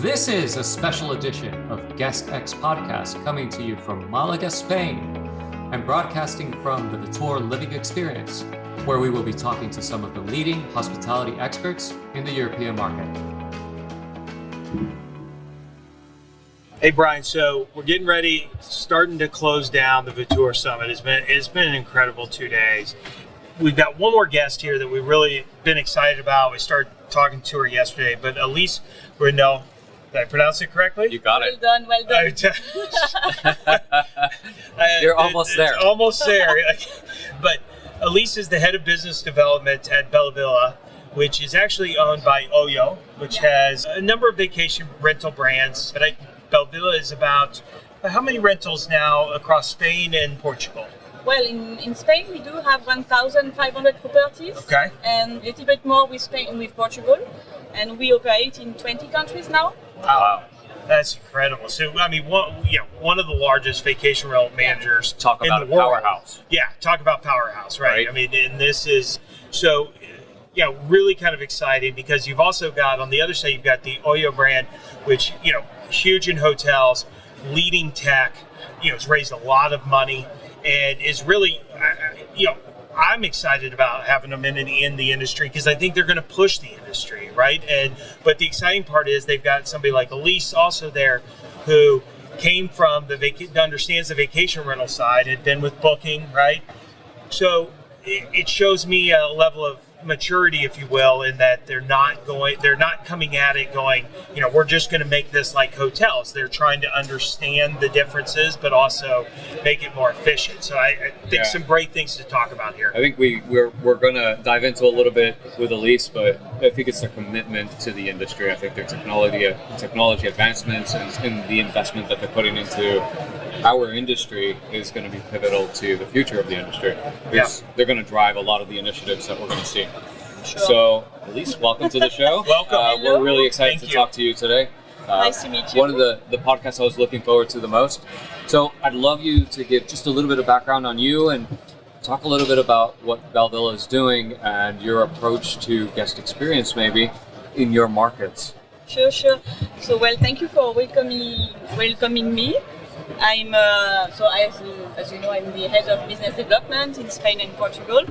This is a special edition of Guest X Podcast coming to you from Malaga, Spain, and broadcasting from the Vitor Living Experience, where we will be talking to some of the leading hospitality experts in the European market. Hey Brian, so we're getting ready, starting to close down the Vitor Summit. It's been it's been an incredible two days. We've got one more guest here that we've really been excited about. We started talking to her yesterday, but Elise Renault, did I pronounce it correctly? You got it. Well done, well I done. t- You're almost it's there. Almost there. but Elise is the head of business development at Belvilla, which is actually owned by Oyo, which has a number of vacation rental brands. But I, Belvilla is about how many rentals now across Spain and Portugal? Well, in, in Spain we do have 1,500 properties. Okay. And a little bit more with Spain with Portugal. And we operate in 20 countries now. Wow. That's incredible. So, I mean, one, you know, one of the largest vacation rental managers Talk in about the a world. powerhouse. Yeah, talk about powerhouse, right? Right. I mean, and this is so, you know, really kind of exciting because you've also got on the other side, you've got the Oyo brand, which, you know, huge in hotels, leading tech, you know, has raised a lot of money and is really, you know, I'm excited about having them in, in the industry because I think they're going to push the industry, right? And but the exciting part is they've got somebody like Elise also there, who came from the vac- understands the vacation rental side, had been with Booking, right? So it, it shows me a level of maturity, if you will, in that they're not going, they're not coming at it going, you know, we're just going to make this like hotels. They're trying to understand the differences, but also make it more efficient. So I, I think Yeah. some great things to talk about here. I think we we're, we're gonna dive into a little bit with Elise, but I think it's their commitment to the industry. I think their technology technology advancements and, and the investment that they're putting into our industry is going to be pivotal to the future of the industry. Because They're going to drive a lot of the initiatives that we're going to see. Sure. So, Elise, welcome to the show. Welcome. Uh, we're really excited Thank to you. talk to you today. Uh, Nice to meet you. One of the, the podcasts I was looking forward to the most. So I'd love you to give just a little bit of background on you and talk a little bit about what Belvilla is doing and your approach to guest experience maybe in your markets. Sure, sure. So, well, thank you for welcoming welcoming me. I'm uh, so as you, as you know, I'm the head of business development in Spain and Portugal.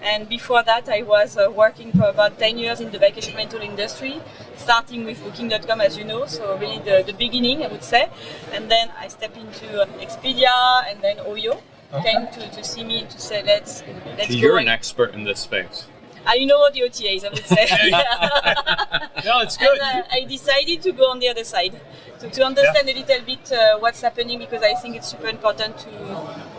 And before that, I was uh, working for about 10 years in the vacation rental industry, starting with Booking.com, as you know. So really the, the beginning, I would say. And then I stepped into uh, Expedia and then Oyo. Came to, to see me to say let's let's So you're and- an expert in this space. I know what the OTAs, I would say. No, it's good. And uh, I decided to go on the other side to, to understand a little bit uh, what's happening because I think it's super important to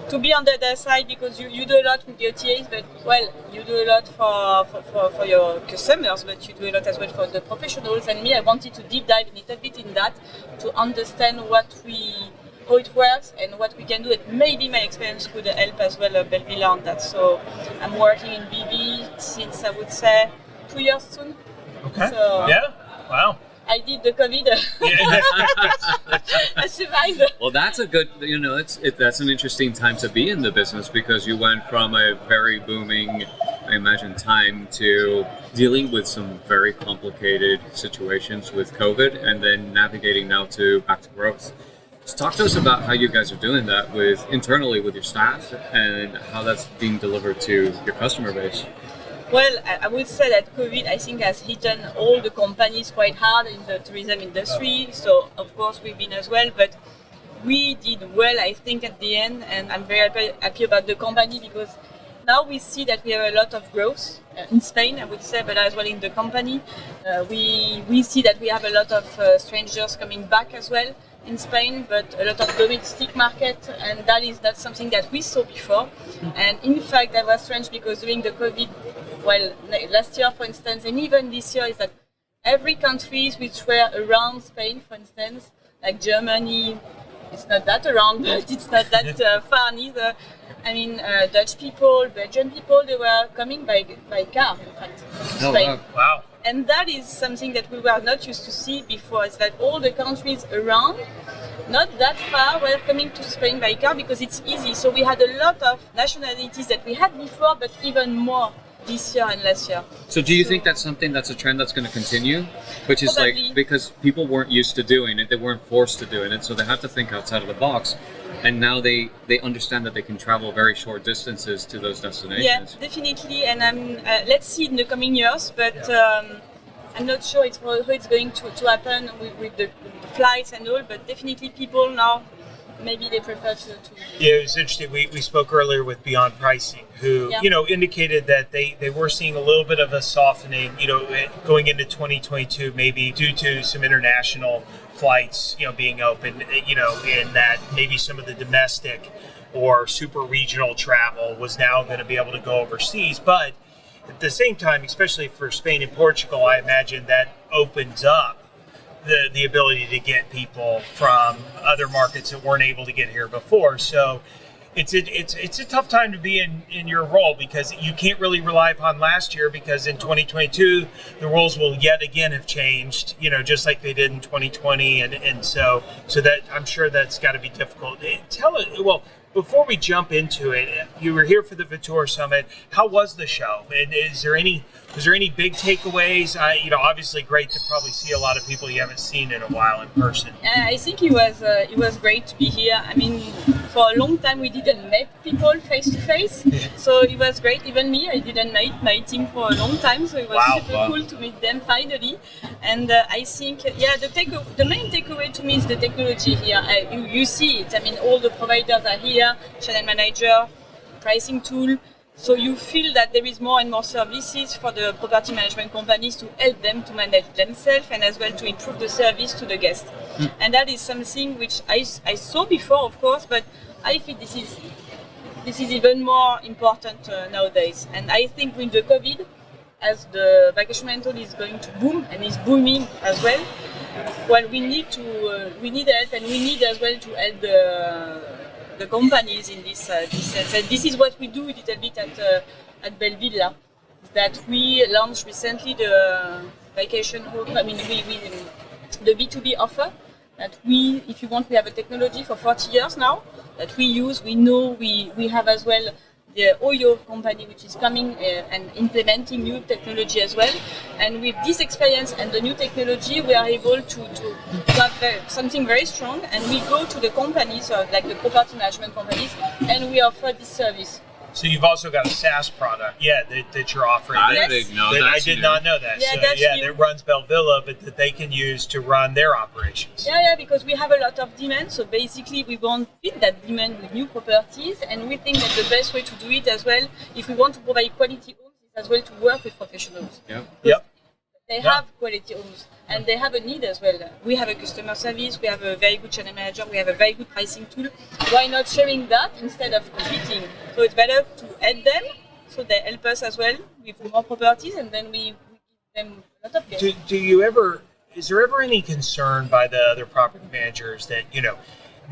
to be on the other side because you, you do a lot with the OTAs, but well, you do a lot for, for, for, for your customers, but you do a lot as well for the professionals. And me, I wanted to deep dive a little bit in that to understand what we how it works and what we can do. And maybe my experience could help as well uh, Belvilla on that. So I'm working in BB since I would say two years soon. Okay. So- yeah. Wow. I did the COVID. I survived. Well, that's a good, you know, it's it, that's an interesting time to be in the business because you went from a very booming, I imagine, time to dealing with some very complicated situations with COVID, and then navigating now to back to growth. Talk to us about how you guys are doing that with internally with your staff and how that's being delivered to your customer base. Well, I would say that COVID, I think, has hit all the companies quite hard in the tourism industry. So, of course, we've been as well, but we did well, I think, at the end, and I'm very happy, happy about the company because now we see that we have a lot of growth uh, in Spain, I would say, but as well in the company. Uh, we we see that we have a lot of uh, strangers coming back as well in Spain, but a lot of domestic market, and that is not something that we saw before. And in fact, that was strange because during the COVID, well, last year, for instance, and even this year, is that every countries which were around Spain, for instance, like Germany, it's not that around, but it's not that uh, far neither. I mean, uh, Dutch people, Belgian people, they were coming by by car, in fact, to Oh, Spain. wow. Wow. And that is something that we were not used to see before. It's that all the countries around, not that far, were coming to Spain by car because it's easy. So we had a lot of nationalities that we had before, but even more this year and last year. So do you So- think that's something that's a trend that's going to continue? Which is Probably. like because people weren't used to doing it, they weren't forced to doing it, so they have to think outside of the box. And now they they understand that they can travel very short distances to those destinations. Yeah, definitely. And I'm, uh, let's see in the coming years, but um, I'm not sure it's how it's going to, to happen with, with the flights and all. But definitely, people now maybe they prefer to. to Yeah, it was interesting. We, we spoke earlier with Beyond Pricing, who Yeah. you know indicated that they, they were seeing a little bit of a softening, you know, eh, going into 2022, maybe due to some international flights, you know, being open, eh, you know, and that maybe some of the domestic or super regional travel was now going to be able to go overseas, but at the same time, especially for Spain and Portugal, I imagine that opens up the the ability to get people from other markets that weren't able to get here before. So it's a, it's it's a tough time to be in in your role because you can't really rely upon last year because in 2022 the rules will yet again have changed. You know, just like they did in 2020, and and so so that I'm sure that's got to be difficult. Tell it well. Before we jump into it, you were here for the Vitor Summit. How was the show? And is there any was there any big takeaways? Uh, you know, obviously great to probably see a lot of people you haven't seen in a while in person. Uh, I think it was uh, it was great to be here. I mean, for a long time we didn't meet people face to face, so it was great. Even me, I didn't meet my team for a long time, so it was Wow, super wow. cool to meet them finally. And uh, I think, yeah, the take the main takeaway to me is the technology here. Uh, you, you see it. I mean, all the providers are here, channel manager, pricing tool. So you feel that there is more and more services for the property management companies to help them to manage themselves and as well to improve the service to the guest. And that is something which I, I saw before, of course, but I think this is this is even more important uh, nowadays. And I think with the COVID, as the vacation rental is going to boom and is booming as well, well, we need to uh, we need help and we need as well to help the the companies in this uh, this sense. And this is what we do a little bit at uh, at Belvilla, that we launched recently the vacation home. I mean, we, we the B two B offer that we, if you want, we have a technology for 40 years now that we use. We know we we have as well the Oyo company, which is coming uh, and implementing new technology as well. And with this experience and the new technology, we are able to, to have very, something very strong. And we go to the companies, uh, like the property management companies, and we offer this service. So you've also got a SaaS product, yeah, that, that you're offering. I that- didn't know that I did new. not know that. Yeah, so that's yeah, new. that runs Belvilla, but that they can use to run their operations. Yeah, yeah, because we have a lot of demand. So basically, we want to fit that demand with new properties, and we think that the best way to do it as well, if we want to provide quality homes, is as well to work with professionals. Yeah. Yep. They Yeah. have quality homes, and they have a need as well. We have a customer service, we have a very good channel manager, we have a very good pricing tool. Why not sharing that instead of competing? So it's better to add them, so they help us as well with more properties, and then we, give them a lot of. Do, do you ever, is there ever any concern by the other property managers that, you know,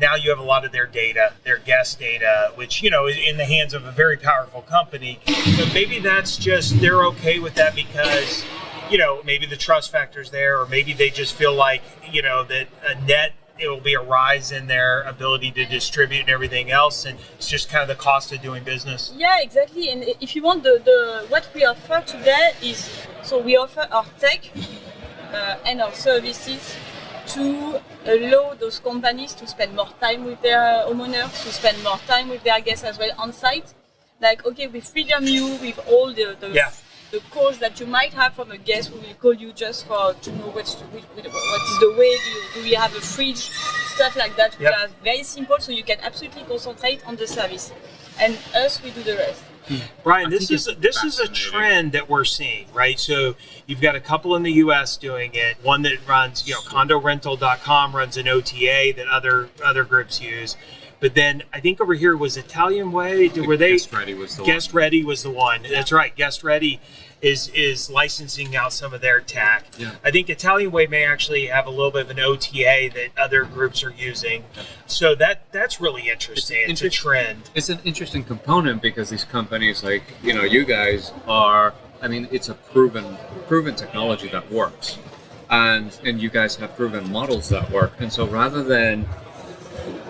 now you have a lot of their data, their guest data, which, you know, is in the hands of a very powerful company. But maybe that's just, they're okay with that because, you know, maybe the trust factor's there, or maybe they just feel like, you know, that a net, it will be a rise in their ability to distribute and everything else. And it's just kind of the cost of doing business. Yeah, exactly. And if you want the, the what we offer today is so we offer our tech uh, and our services to allow those companies to spend more time with their homeowners, to spend more time with their guests as well on site. Like okay, we freedom you with all the the, Yeah. The calls that you might have from a guest. We will call you just for to know what's what is the way. Do, you, do we have a fridge? Stuff like that, which Yep. are very simple, so you can absolutely concentrate on the service. And us, we do the rest. Hmm. Brian, I this is this is a trend that we're seeing, right? So you've got a couple in the U.S. doing it. One that runs, you know, CondoRental.com runs an OTA that other other groups use. But then I think over here was Italian Way. Were they Guest Ready was the Guest one. Ready was the one. That's right. Guest Ready is is licensing out some of their tech. Yeah. I think Italian Way may actually have a little bit of an OTA that other groups are using. So that that's really interesting. It's, a trend. It's an interesting component because these companies, like you know, you guys are. I mean, it's a proven proven technology that works, and and you guys have proven models that work. And so rather than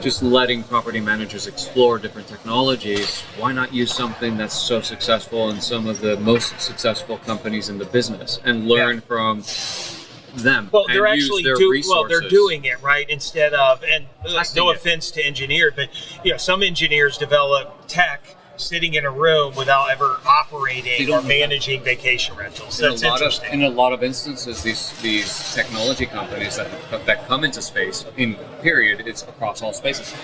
just letting property managers explore different technologies, why not use something that's so successful in some of the most successful companies in the business and learn Yeah. from them? Well, they're actually their do, well. They're doing it right instead of and uh, Testing no it. offense to engineer, but you know some engineers develop tech sitting in a room without ever operating or managing vacation rentals. in a That's lot of in a lot of instances, these these technology companies that that come into space in period, it's across all spaces.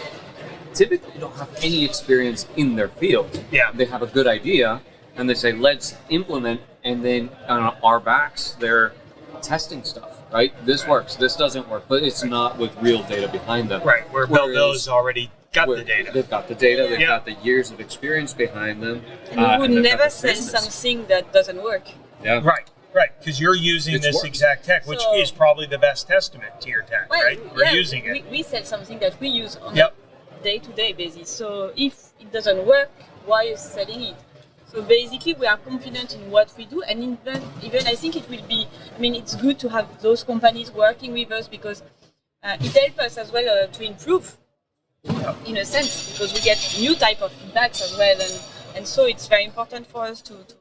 Typically, don't have any experience in their field. Yeah. they have a good idea, and they say, "Let's implement," and then uh, on our backs, they're testing stuff. Right, this works. This doesn't work, but it's not with real data behind them. right, where Whereas- Belvilla's already got the data. They've got the data. They've Yeah. got the years of experience behind them. And uh, we would they've never the sell business. something that doesn't work. Yeah. Right, right, because you're using It's this works. exact tech, which So- is probably the best testament to your tech, Well, right? We're yeah, using it. We, we sell something that we use on Yep. a day-to-day basis. So if it doesn't work, why are you selling it? So basically, we are confident in what we do, and even, even I think it will be. I mean, it's good to have those companies working with us because uh, it helps us as well uh, to improve, in a sense, because we get new type of feedbacks as well, and and so it's very important for us to, to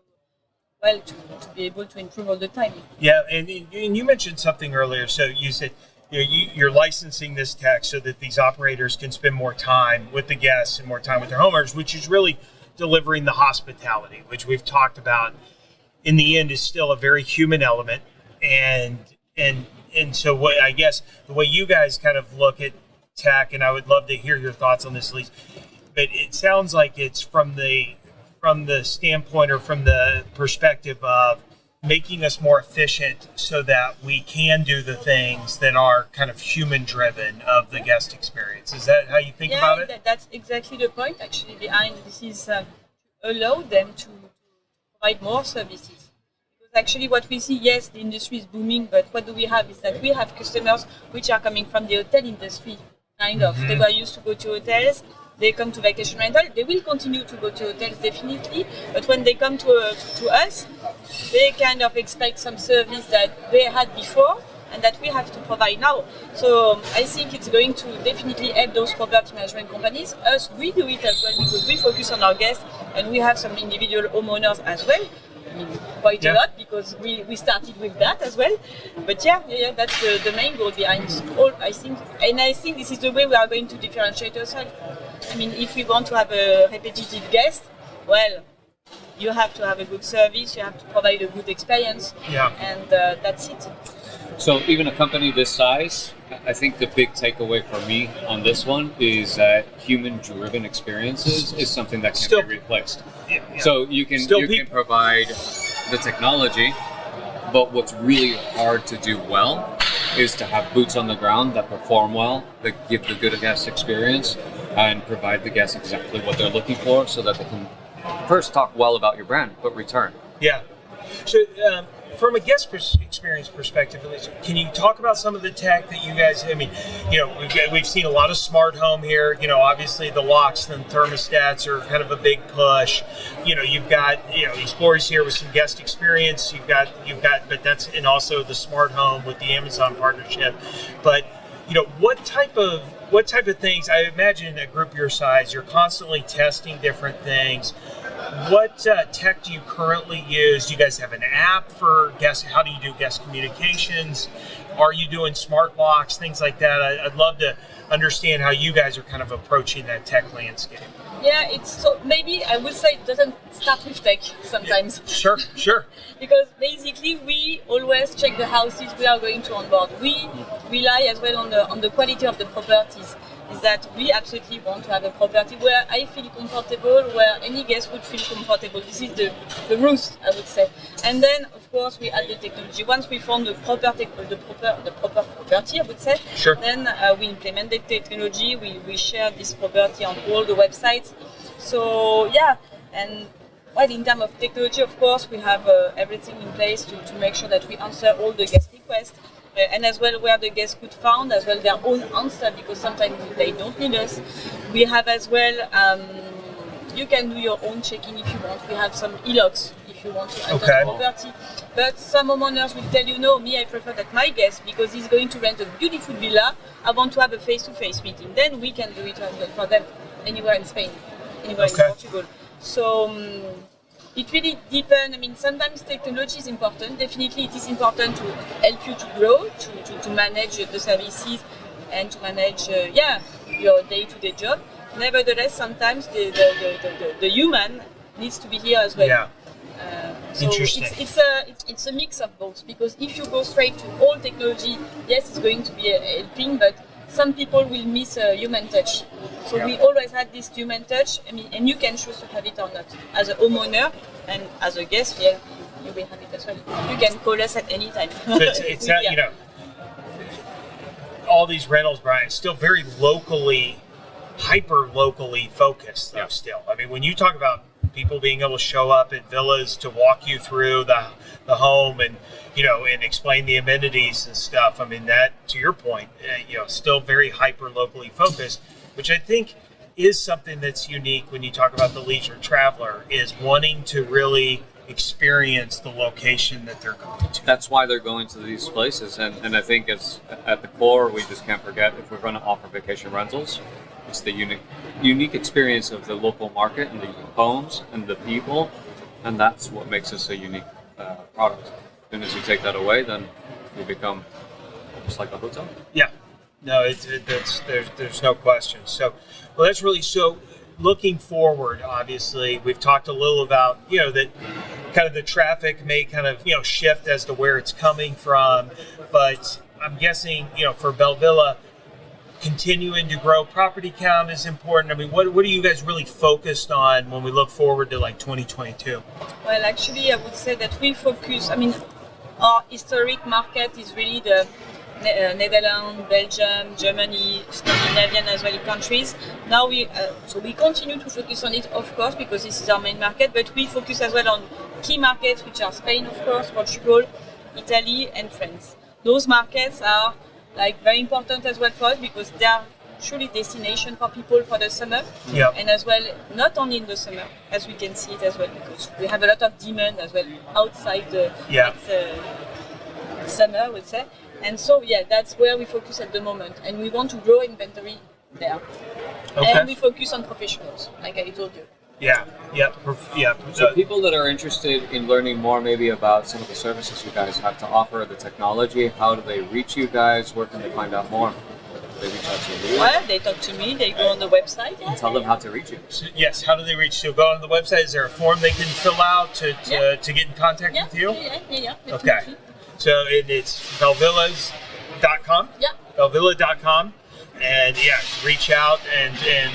well to, to be able to improve all the time. Yeah, and, and you mentioned something earlier. So you said you you're licensing this tech so that these operators can spend more time with the guests and more time with their homeowners, which is really delivering the hospitality, which we've talked about. In the end, is still a very human element, and and and so what I guess the way you guys kind of look at tech, and I would love to hear your thoughts on this, Lise. But it sounds like it's from the from the standpoint or from the perspective of making us more efficient so that we can do the things that are kind of human driven of the guest experience. Is that how you think yeah, about it? That, that's exactly the point actually behind this is uh, to allow them to, to provide more services. Because actually what we see, yes, the industry is booming, but what do we have is that we have customers which are coming from the hotel industry, kind of. Mm-hmm. They were used to go to hotels, they come to vacation rental, they will continue to go to hotels definitely, but when they come to, uh, to us, they kind of expect some service that they had before and that we have to provide now. So um, I think it's going to definitely help those property management companies. Us, we do it as well because we focus on our guests and we have some individual homeowners as well. I mean, quite Yeah. a lot because we, we started with that as well. But yeah, yeah, yeah that's the, the main goal behind all, I think. And I think this is the way we are going to differentiate ourselves. I mean, if we want to have a repetitive guest, well, you have to have a good service, you have to provide a good experience, Yeah. and uh, that's it. So even a company this size, I think the big takeaway for me on this one is that human-driven experiences is something that can Still- be replaced. Yeah, yeah. So you can Still you can provide the technology, but what's really hard to do well is to have boots on the ground that perform well, that give the good guest experience, and provide the guests exactly what they're looking for, so that they can first talk well about your brand, but return. Yeah. So, um, from a guest pers- experience perspective, at least, can you talk about some of the tech that you guys? I mean, you know, we've we've seen a lot of smart home here. You know, obviously the locks and thermostats are kind of a big push. You know, you've got you know Explorers here with some guest experience. You've got you've got, but that's and also the smart home with the Amazon partnership. But you know, what type of what type of things? I imagine a group your size, you're constantly testing different things. What uh, tech do you currently use? Do you guys have an app for guest? How do you do guest communications? Are you doing smart locks, things like that? I, I'd love to understand how you guys are kind of approaching that tech landscape. Yeah, it's so maybe I would say it doesn't start with tech sometimes. Sure, sure. because basically we always check the houses we are going to onboard. We rely as well on the on the quality of the properties. Is that we absolutely want to have a property where I feel comfortable, where any guest would feel comfortable. This is the, the rules, I would say. And then, of course, we add the technology. Once we found the proper tech, the proper the proper property, I would say. Sure. Then uh, we implement the technology. We, we share this property on all the websites. So yeah, and well, in terms of technology, of course, we have uh, everything in place to, to make sure that we answer all the guest requests. And as well, where the guests could find as well their own answer because sometimes they don't need us. We have as well, um, you can do your own check-in if you want. We have some e-logs if you want to enter Okay. the property. But some homeowners will tell you, no, me, I prefer that my guest because he's going to rent a beautiful villa. I want to have a face-to-face meeting. Then we can do it as well for them anywhere in Spain, anywhere Okay. in Portugal. So. Um, it really depends. I mean, sometimes technology is important. Definitely, it is important to help you to grow, to, to, to manage the services, and to manage, uh, yeah, your day-to-day job. Nevertheless, sometimes the, the, the, the, human needs to be here as well. Yeah. Uh, so Interesting. It's, it's a it's, it's a mix of both because if you go straight to all technology, yes, it's going to be uh, helping, but some people will miss a human touch. So we always had this human touch, I mean, and you can choose to have it or not. As a homeowner and as a guest, yeah, you, you will have it as well. You can call us at any time. So it's, it's uh, yeah. you know, all these rentals, Brian, still very locally, hyper locally focused, though, Yeah. still. I mean, when you talk about people being able to show up at villas to walk you through the, the home and, you know, and explain the amenities and stuff, I mean, that, to your point, uh, you know, still very hyper locally focused, which I think is something that's unique when you talk about the leisure traveler, is wanting to really experience the location that they're going to. That's why they're going to these places, and, and I think it's at the core. We just can't forget if we're going to offer vacation rentals, it's the unique unique experience of the local market and the homes and the people, and that's what makes us a unique uh, product. And as you take that away, then we become just like a hotel. Yeah, no, it's it, that's there's there's no question. So, well, that's really so. Looking forward, obviously, we've talked a little about you know that kind of the traffic may kind of you know shift as to where it's coming from, but I'm guessing you know for Belvilla, continuing to grow property count is important. I mean, what what are you guys really focused on when we look forward to like 2022? Well, actually, I would say that we focus. I mean, our historic market is really the Ne- uh, Netherlands, Belgium, Germany, Scandinavian as well countries. Now we uh, so we continue to focus on it, of course, because this is our main market. But we focus as well on key markets, which are Spain, of course, Portugal, Italy, and France. Those markets are like very important as well for us because they are truly destination for people for the summer Yeah. and as well not only in the summer as we can see it as well because we have a lot of demand as well outside the Yeah. uh, summer I would say and so yeah that's where we focus at the moment and we want to grow inventory there Okay. and we focus on professionals like I told you Yeah. Yeah. perf- Yeah. So people that are interested in learning more maybe about some of the services you guys have to offer, the technology, how do they reach you guys? Where can they find out more? They reach out to you. well they talk to me they go on the website yeah, Tell them how to reach you. So, yes. How do they reach you? Go on the website. Is there a form they can fill out to to, Yeah. to get in contact yeah with you? yeah yeah, yeah, yeah Okay. Definitely. So it, it's belvillas.com. yeah Belvilla.com. And yeah, reach out and and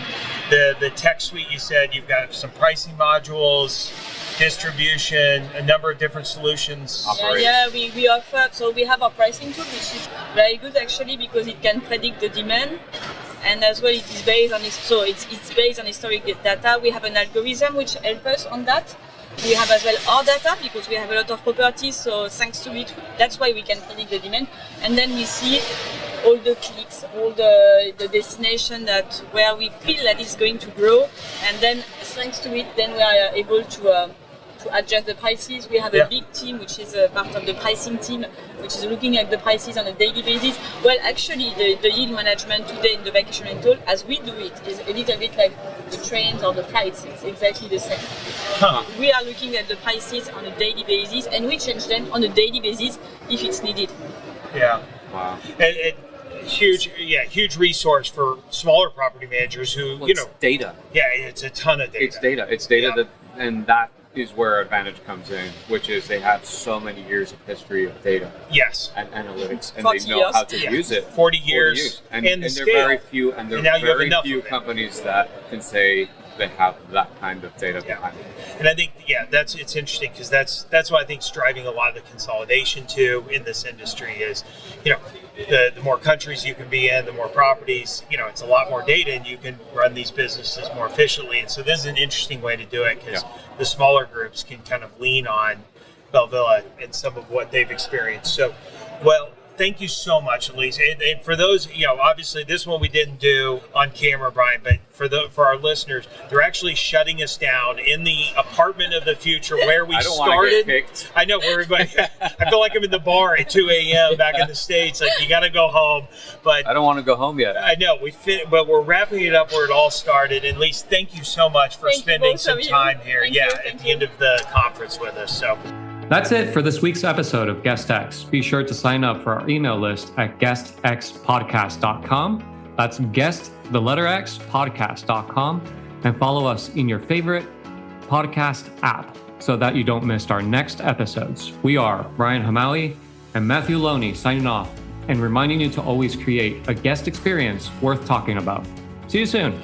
the the tech suite you said you've got some pricing modules, distribution, a number of different solutions. Yeah, yeah, we, we offer, so we have our pricing tool, which is very good actually because it can predict the demand. And as well, it is based on, his- so it's, it's based on historic data. We have an algorithm which helps us on that. We have as well our data because we have a lot of properties. So thanks to it, that's why we can predict the demand. And then we see all the clicks, all the, the destination that where we feel that is going to grow. And then thanks to it, then we are able to um, to adjust the prices. We have a big team which is a part of the pricing team, which is looking at the prices on a daily basis. Well, actually, the, the yield management today in the vacation rental, as we do it, is a little bit like the trains or the flights. It's exactly the same. Huh. We are looking at the prices on a daily basis, and we change them on a daily basis if it's needed. Yeah. Wow. And, and huge yeah, huge resource for smaller property managers who, Well, you it's know, data. yeah, it's a ton of data. It's data. It's data Yeah. that, and that is where advantage comes in, which is they have so many years of history of data Yes. and analytics, and 40 they know years. how to Yeah. use it. 40 years. and, and, and the there are very few, and there are very few companies that can say they have that kind of data Yeah. behind it. And I think, yeah, that's it's interesting because that's that's what I think is driving a lot of the consolidation too in this industry is, you know, the, the more countries you can be in, the more properties, you know, it's a lot more data and you can run these businesses more efficiently. And so this is an interesting way to do it because Yeah. the smaller groups can kind of lean on Belvilla and some of what they've experienced. So, well, thank you so much, Elise. And, and, for those, you know, obviously this one we didn't do on camera, Brian, but for the for our listeners, they're actually shutting us down in the apartment of the future where we I don't started. Get kicked. I know where everybody. I feel like I'm in the bar at 2 a.m. back in the states. Like you got to go home, but I don't want to go home yet. I know we fit, but we're wrapping it up where it all started. And Elise, thank you so much for Thank spending some of you. time here. Thank yeah, you, at the you. end of the conference with us. So. That's it for this week's episode of Guest X. Be sure to sign up for our email list at guestxpodcast.com. That's guest, the letter X, podcast.com. And follow us in your favorite podcast app so that you don't miss our next episodes. We are Brian Hamawi and Matthew Loney signing off and reminding you to always create a guest experience worth talking about. See you soon.